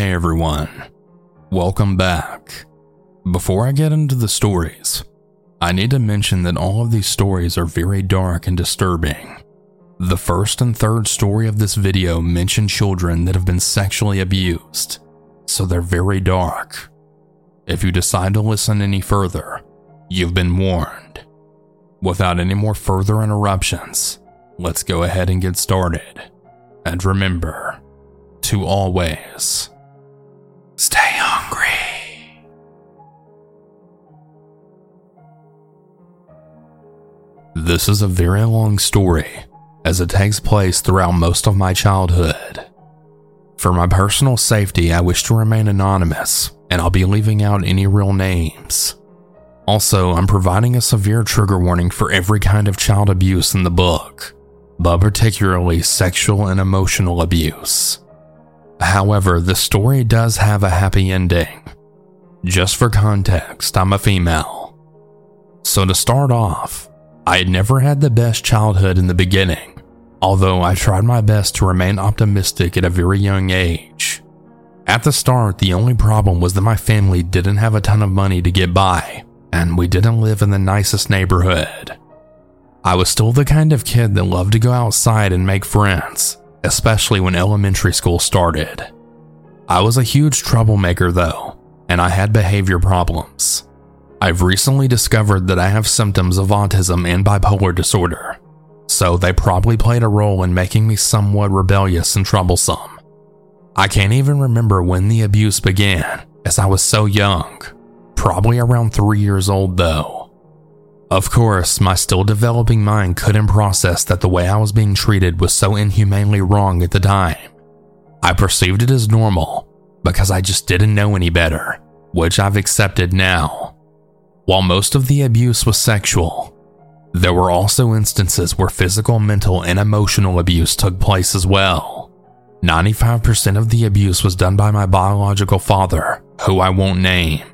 Hey everyone, welcome back. Before I get into the stories, I need to mention that all of these stories are very dark and disturbing. The first and third story of this video mention children that have been sexually abused, so they're very dark. If you decide to listen any further, you've been warned. Without any more further interruptions, let's go ahead and get started. And remember to always stay hungry. This is a very long story as it takes place throughout most of my childhood. For my personal safety, I wish to remain anonymous, and I'll be leaving out any real names. Also, I'm providing a severe trigger warning for every kind of child abuse in the book, but particularly sexual and emotional abuse. However, the story does have a happy ending. Just for context, I'm a female. So, to start off, I had never had the best childhood in the beginning, although I tried my best to remain optimistic at a very young age. At the start, the only problem was that my family didn't have a ton of money to get by, and we didn't live in the nicest neighborhood. I was still the kind of kid that loved to go outside and make friends, especially when elementary school started. I was a huge troublemaker though, and I had behavior problems. I've recently discovered that I have symptoms of autism and bipolar disorder, so they probably played a role in making me somewhat rebellious and troublesome. I can't even remember when the abuse began, as I was so young, probably around three years old though. Of course, my still developing mind couldn't process that the way I was being treated was so inhumanely wrong at the time. I perceived it as normal because I just didn't know any better, which I've accepted now. While most of the abuse was sexual, there were also instances where physical, mental, and emotional abuse took place as well. 95% of the abuse was done by my biological father, who I won't name.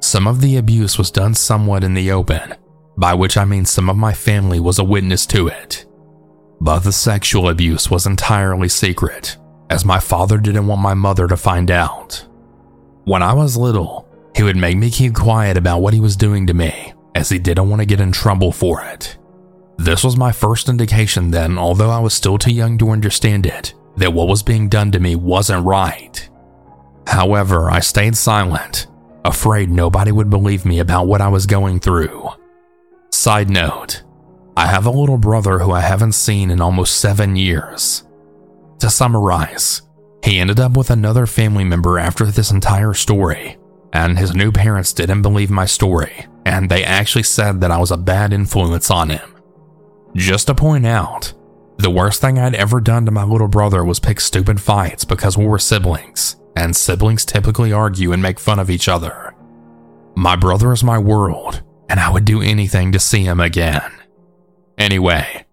Some of the abuse was done somewhat in the open, by which I mean some of my family was a witness to it. But the sexual abuse was entirely secret, as my father didn't want my mother to find out. When I was little, he would make me keep quiet about what he was doing to me, as he didn't want to get in trouble for it. This was my first indication then, although I was still too young to understand it, that what was being done to me wasn't right. However, I stayed silent, afraid nobody would believe me about what I was going through. Side note I have a little brother who I haven't seen in almost seven years. To summarize, he ended up with another family member after this entire story, and his new parents didn't believe my story, and they actually said that I was a bad influence on him. Just to point out, the worst thing I'd ever done to my little brother was pick stupid fights because we were siblings, and siblings typically argue and make fun of each other. My brother is my world, and I would do anything to see him again. Anyway,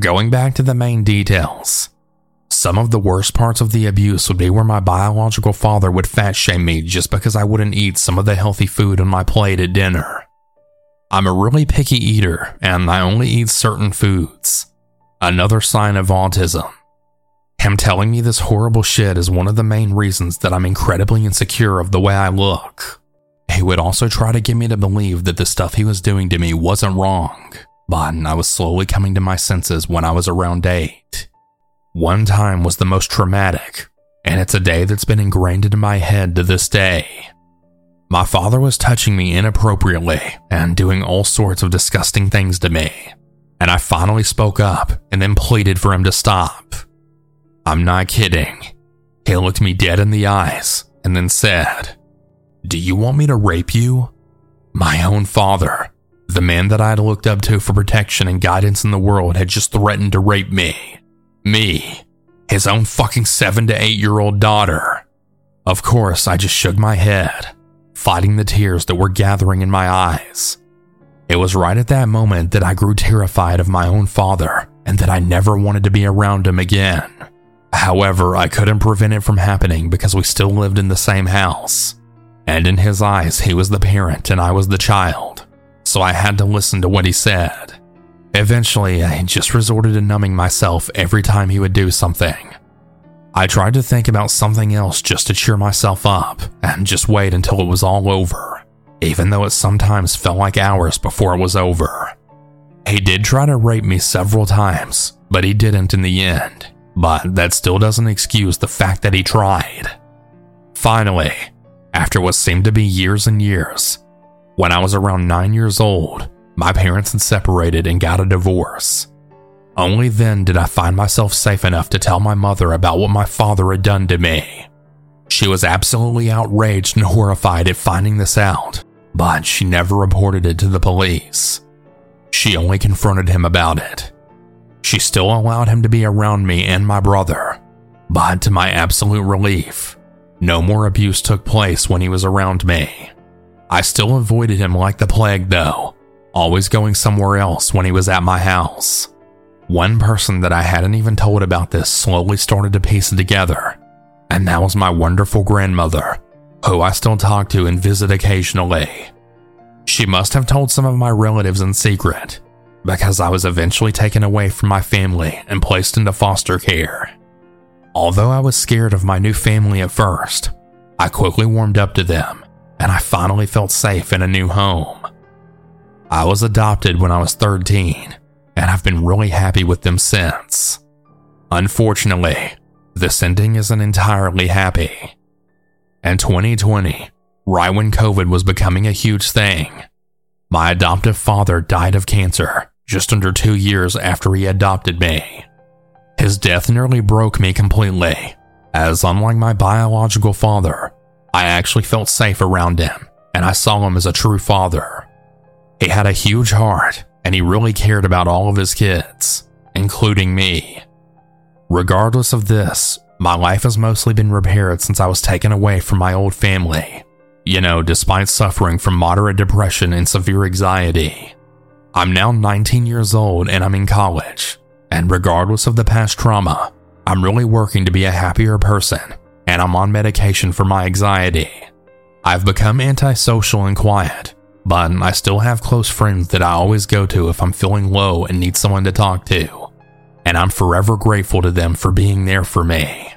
going back to the main details. Some of the worst parts of the abuse would be where my biological father would fat shame me just because I wouldn't eat some of the healthy food on my plate at dinner. I'm a really picky eater and I only eat certain foods. Another sign of autism. Him telling me this horrible shit is one of the main reasons that I'm incredibly insecure of the way I look. He would also try to get me to believe that the stuff he was doing to me wasn't wrong, but I was slowly coming to my senses when I was around 8. One time was the most traumatic, and it's a day that's been ingrained into my head to this day. My father was touching me inappropriately and doing all sorts of disgusting things to me, and I finally spoke up and then pleaded for him to stop. I'm not kidding. He looked me dead in the eyes and then said, do you want me to rape you? My own father, the man that I had looked up to for protection and guidance in the world, had just threatened to rape me. Me, his own fucking seven to eight year old daughter. Of course, I just shook my head, fighting the tears that were gathering in my eyes. It was right at that moment that I grew terrified of my own father and that I never wanted to be around him again. However, I couldn't prevent it from happening because we still lived in the same house and in his eyes, he was the parent and I was the child, so I had to listen to what he said. Eventually, I just resorted to numbing myself every time he would do something. I tried to think about something else just to cheer myself up and just wait until it was all over, even though it sometimes felt like hours before it was over. He did try to rape me several times, but he didn't in the end. But that still doesn't excuse the fact that he tried. Finally, after what seemed to be years and years, when I was around 9 years old, my parents had separated and got a divorce. Only then did I find myself safe enough to tell my mother about what my father had done to me. She was absolutely outraged and horrified at finding this out, but she never reported it to the police. She only confronted him about it. She still allowed him to be around me and my brother, but to my absolute relief, no more abuse took place when he was around me. I still avoided him like the plague, though, always going somewhere else when he was at my house. One person that I hadn't even told about this slowly started to piece it together, and that was my wonderful grandmother, who I still talk to and visit occasionally. She must have told some of my relatives in secret, because I was eventually taken away from my family and placed into foster care. Although I was scared of my new family at first, I quickly warmed up to them, and I finally felt safe in a new home. I was adopted when I was 13 and I've been really happy with them since. Unfortunately, this ending isn't entirely happy. In 2020, right when COVID was becoming a huge thing, my adoptive father died of cancer just under two years after he adopted me. His death nearly broke me completely, as unlike my biological father, I actually felt safe around him and I saw him as a true father. He had a huge heart and he really cared about all of his kids, including me. Regardless of this, my life has mostly been repaired since I was taken away from my old family. You know, despite suffering from moderate depression and severe anxiety. I'm now 19 years old and I'm in college, and regardless of the past trauma, I'm really working to be a happier person, and I'm on medication for my anxiety. I've become antisocial and quiet, but I still have close friends that I always go to if I'm feeling low and need someone to talk to. And I'm forever grateful to them for being there for me.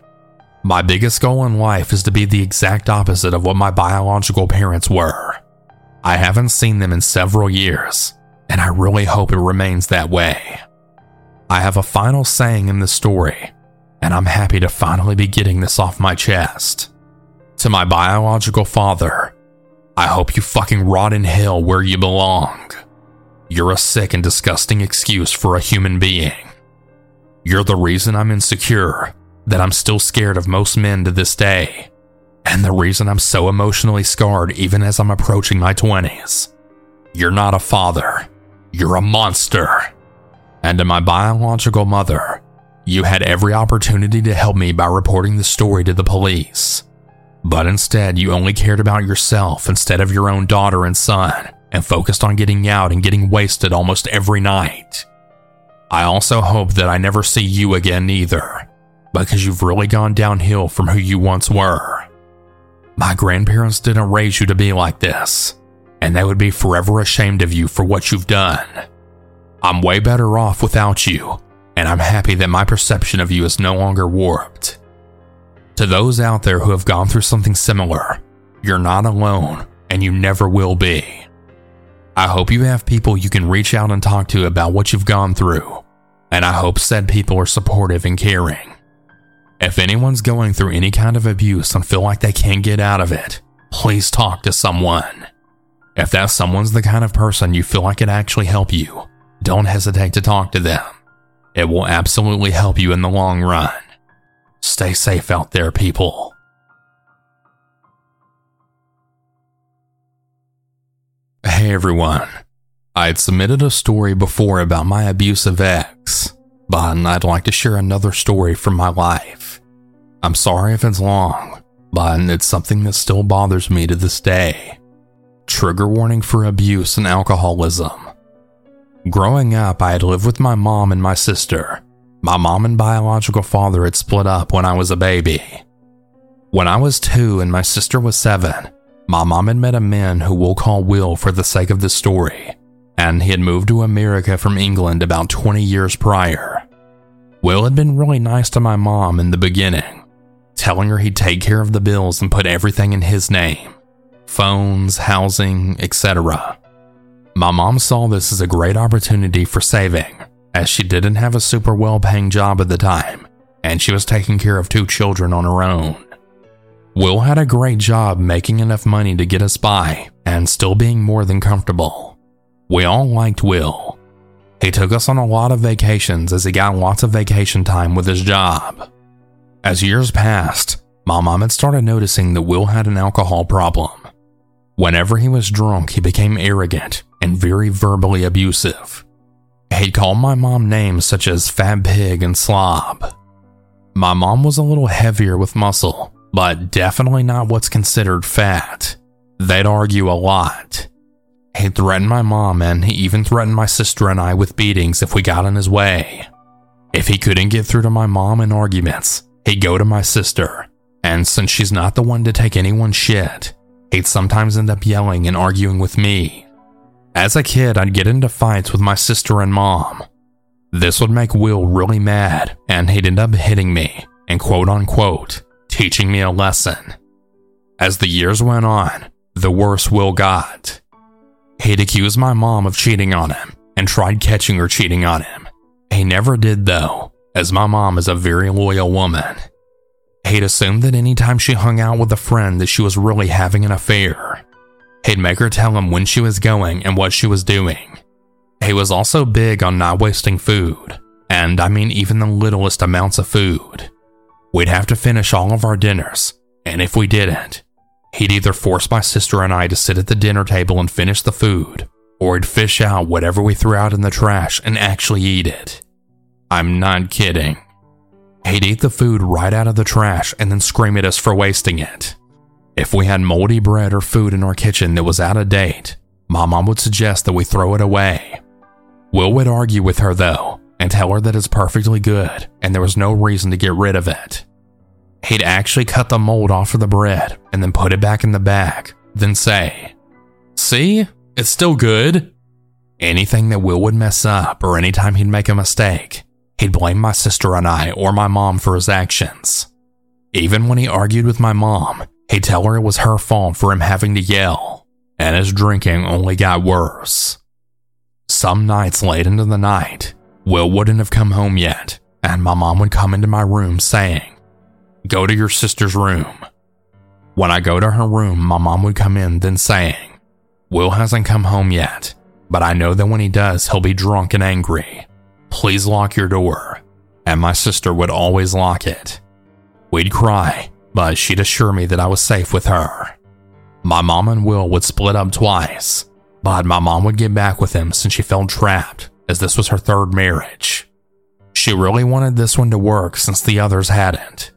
My biggest goal in life is to be the exact opposite of what my biological parents were. I haven't seen them in several years, and I really hope it remains that way. I have a final saying in this story, and I'm happy to finally be getting this off my chest. To my biological father, I hope you fucking rot in hell where you belong. You're a sick and disgusting excuse for a human being. You're the reason I'm insecure, that I'm still scared of most men to this day, and the reason I'm so emotionally scarred even as I'm approaching my 20s. You're not a father, you're a monster. And to my biological mother, you had every opportunity to help me by reporting the story to the police. But instead, you only cared about yourself instead of your own daughter and son, and focused on getting out and getting wasted almost every night. I also hope that I never see you again either, because you've really gone downhill from who you once were. My grandparents didn't raise you to be like this, and they would be forever ashamed of you for what you've done. I'm way better off without you, and I'm happy that my perception of you is no longer warped. To those out there who have gone through something similar, you're not alone and you never will be. I hope you have people you can reach out and talk to about what you've gone through, and I hope said people are supportive and caring. If anyone's going through any kind of abuse and feel like they can't get out of it, please talk to someone. If that someone's the kind of person you feel like it actually help you, don't hesitate to talk to them. It will absolutely help you in the long run. Stay safe out there, people. Hey everyone. I had submitted a story before about my abusive ex, but I'd like to share another story from my life. I'm sorry if it's long, but it's something that still bothers me to this day. Trigger warning for abuse and alcoholism. Growing up, I had lived with my mom and my sister, my mom and biological father had split up when I was a baby. When I was two and my sister was seven, my mom had met a man who we'll call Will for the sake of the story, and he had moved to America from England about 20 years prior. Will had been really nice to my mom in the beginning, telling her he'd take care of the bills and put everything in his name phones, housing, etc. My mom saw this as a great opportunity for saving, as she didn't have a super well paying job at the time, and she was taking care of two children on her own. Will had a great job making enough money to get us by and still being more than comfortable. We all liked Will. He took us on a lot of vacations as he got lots of vacation time with his job. As years passed, my mom had started noticing that Will had an alcohol problem. Whenever he was drunk, he became arrogant and very verbally abusive. He'd call my mom names such as fat pig and slob. My mom was a little heavier with muscle, but definitely not what's considered fat. They'd argue a lot. He threatened my mom and he even threatened my sister and I with beatings if we got in his way. If he couldn't get through to my mom in arguments, he'd go to my sister, and since she's not the one to take anyone's shit, he'd sometimes end up yelling and arguing with me. As a kid, I'd get into fights with my sister and mom. This would make Will really mad, and he'd end up hitting me and quote unquote teaching me a lesson. As the years went on, the worse Will got. He'd accuse my mom of cheating on him and tried catching her cheating on him. He never did, though, as my mom is a very loyal woman. He'd assumed that anytime she hung out with a friend that she was really having an affair. He'd make her tell him when she was going and what she was doing. He was also big on not wasting food, and I mean even the littlest amounts of food. We'd have to finish all of our dinners, and if we didn't, he'd either force my sister and I to sit at the dinner table and finish the food, or he'd fish out whatever we threw out in the trash and actually eat it. I'm not kidding. He'd eat the food right out of the trash and then scream at us for wasting it. If we had moldy bread or food in our kitchen that was out of date, my mom would suggest that we throw it away. Will would argue with her though and tell her that it's perfectly good and there was no reason to get rid of it. He'd actually cut the mold off of the bread and then put it back in the bag, then say, See, it's still good. Anything that Will would mess up or anytime he'd make a mistake, He'd blame my sister and I or my mom for his actions. Even when he argued with my mom, he'd tell her it was her fault for him having to yell, and his drinking only got worse. Some nights late into the night, Will wouldn't have come home yet, and my mom would come into my room saying, Go to your sister's room. When I go to her room, my mom would come in, then saying, Will hasn't come home yet, but I know that when he does, he'll be drunk and angry. Please lock your door. And my sister would always lock it. We'd cry, but she'd assure me that I was safe with her. My mom and Will would split up twice, but my mom would get back with him since she felt trapped, as this was her third marriage. She really wanted this one to work since the others hadn't.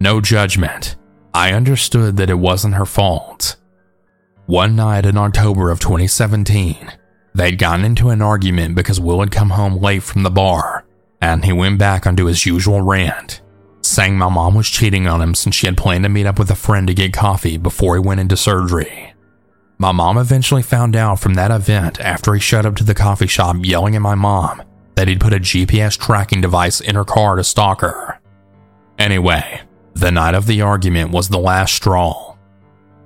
No judgment. I understood that it wasn't her fault. One night in October of 2017, They'd gotten into an argument because Will had come home late from the bar, and he went back onto his usual rant, saying my mom was cheating on him since she had planned to meet up with a friend to get coffee before he went into surgery. My mom eventually found out from that event after he showed up to the coffee shop yelling at my mom that he'd put a GPS tracking device in her car to stalk her. Anyway, the night of the argument was the last straw.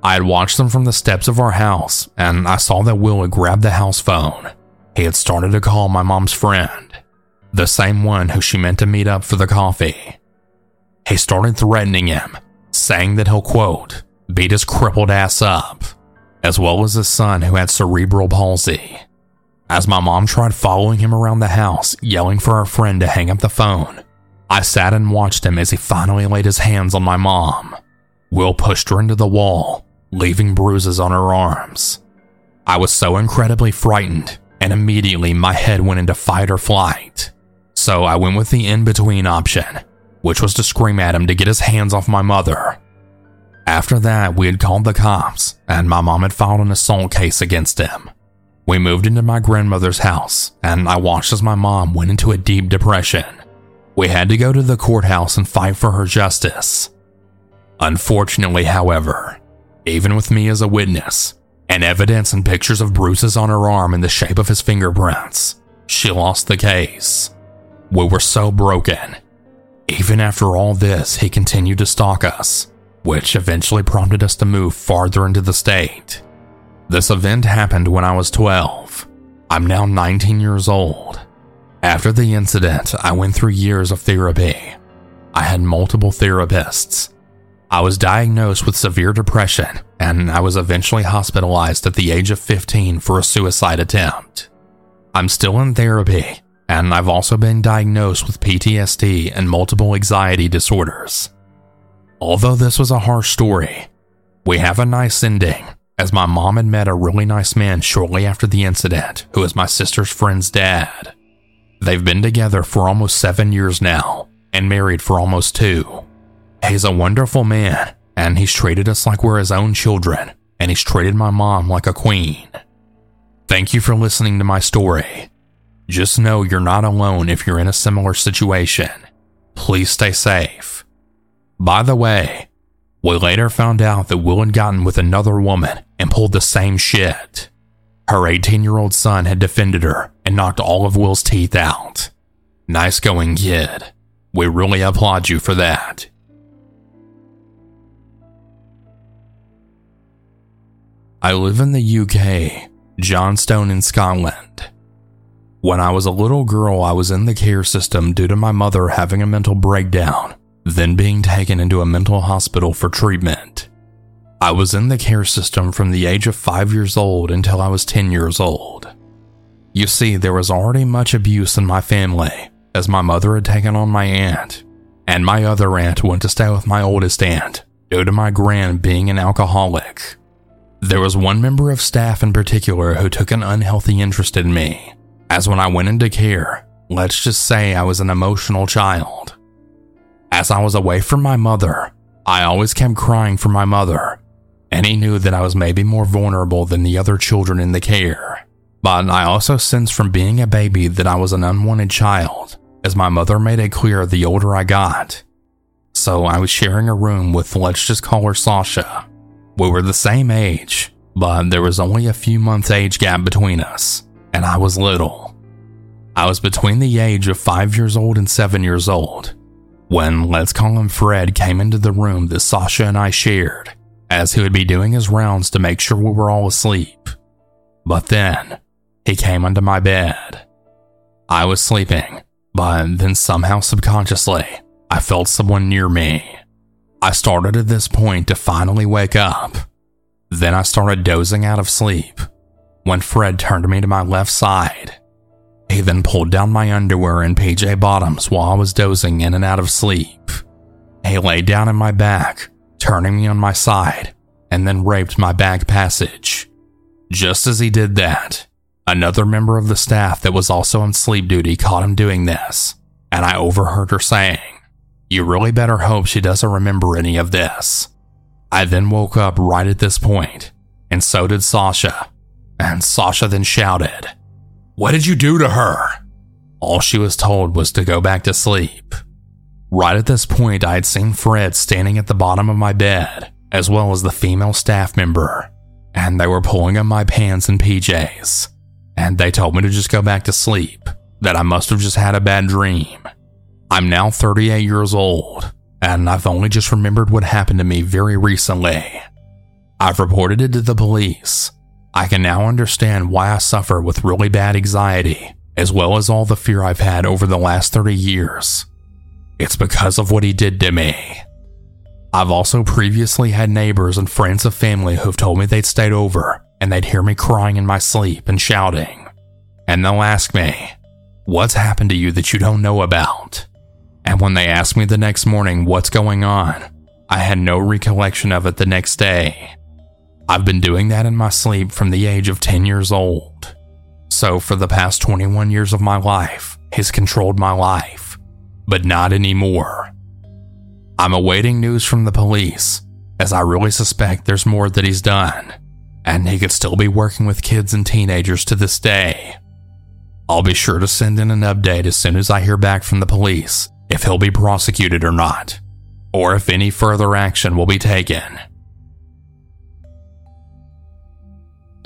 I had watched them from the steps of our house, and I saw that Will had grabbed the house phone. He had started to call my mom's friend, the same one who she meant to meet up for the coffee. He started threatening him, saying that he'll quote, beat his crippled ass up, as well as his son who had cerebral palsy. As my mom tried following him around the house, yelling for our friend to hang up the phone, I sat and watched him as he finally laid his hands on my mom. Will pushed her into the wall leaving bruises on her arms. I was so incredibly frightened, and immediately my head went into fight or flight. So I went with the in between option, which was to scream at him to get his hands off my mother. After that, we had called the cops, and my mom had filed an assault case against him. We moved into my grandmother's house, and I watched as my mom went into a deep depression. We had to go to the courthouse and fight for her justice. Unfortunately, however, even with me as a witness, and evidence and pictures of bruises on her arm in the shape of his fingerprints. She lost the case. We were so broken. Even after all this, he continued to stalk us, which eventually prompted us to move farther into the state. This event happened when I was 12. I'm now 19 years old. After the incident, I went through years of therapy. I had multiple therapists. I was diagnosed with severe depression, and I was eventually hospitalized at the age of 15 for a suicide attempt. I'm still in therapy, and I've also been diagnosed with PTSD and multiple anxiety disorders. Although this was a harsh story, we have a nice ending, as my mom had met a really nice man shortly after the incident who is my sister's friend's dad. They've been together for almost seven years now and married for almost two. He's a wonderful man, and he's treated us like we're his own children, and he's treated my mom like a queen. Thank you for listening to my story. Just know you're not alone if you're in a similar situation. Please stay safe. By the way, we later found out that Will had gotten with another woman and pulled the same shit. Her 18 year old son had defended her and knocked all of Will's teeth out. Nice going, kid. We really applaud you for that. I live in the UK, Johnstone in Scotland. When I was a little girl, I was in the care system due to my mother having a mental breakdown, then being taken into a mental hospital for treatment. I was in the care system from the age of 5 years old until I was 10 years old. You see, there was already much abuse in my family, as my mother had taken on my aunt, and my other aunt went to stay with my oldest aunt due to my grand being an alcoholic. There was one member of staff in particular who took an unhealthy interest in me, as when I went into care, let's just say I was an emotional child. As I was away from my mother, I always kept crying for my mother and he knew that I was maybe more vulnerable than the other children in the care. But I also sensed from being a baby that I was an unwanted child, as my mother made it clear the older I got. So I was sharing a room with, let's just call her Sasha. We were the same age, but there was only a few months age gap between us, and I was little. I was between the age of 5 years old and 7 years old when, let's call him Fred, came into the room that Sasha and I shared as he would be doing his rounds to make sure we were all asleep. But then, he came under my bed. I was sleeping, but then somehow subconsciously, I felt someone near me. I started at this point to finally wake up. Then I started dozing out of sleep when Fred turned me to my left side. He then pulled down my underwear and PJ bottoms while I was dozing in and out of sleep. He lay down in my back turning me on my side, and then raped my back passage. Just as he did that, another member of the staff that was also on sleep duty caught him doing this, and I overheard her saying, You really better hope she doesn't remember any of this. I then woke up right at this point, and so did Sasha. And Sasha then shouted, What did you do to her? All she was told was to go back to sleep. Right at this point, I had seen Fred standing at the bottom of my bed, as well as the female staff member, and they were pulling on my pants and PJs. And they told me to just go back to sleep, that I must have just had a bad dream. I'm now 38 years old, and I've only just remembered what happened to me very recently. I've reported it to the police. I can now understand why I suffer with really bad anxiety, as well as all the fear I've had over the last 30 years. It's because of what he did to me. I've also previously had neighbors and friends of family who've told me they'd stayed over and they'd hear me crying in my sleep and shouting. And they'll ask me, What's happened to you that you don't know about? And when they asked me the next morning what's going on, I had no recollection of it the next day. I've been doing that in my sleep from the age of 10 years old. So, for the past 21 years of my life, he's controlled my life but not anymore. I'm awaiting news from the police, as I really suspect there's more that he's done, and he could still be working with kids and teenagers to this day. I'll be sure to send in an update as soon as I hear back from the police if he'll be prosecuted or not, or if any further action will be taken.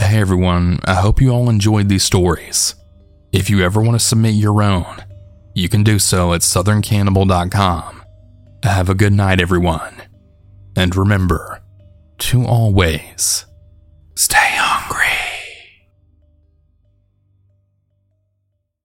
Hey everyone, I hope you all enjoyed these stories. If you ever want to submit your own, you can do so at southerncannibal.com. Have a good night, everyone. And remember to always stay.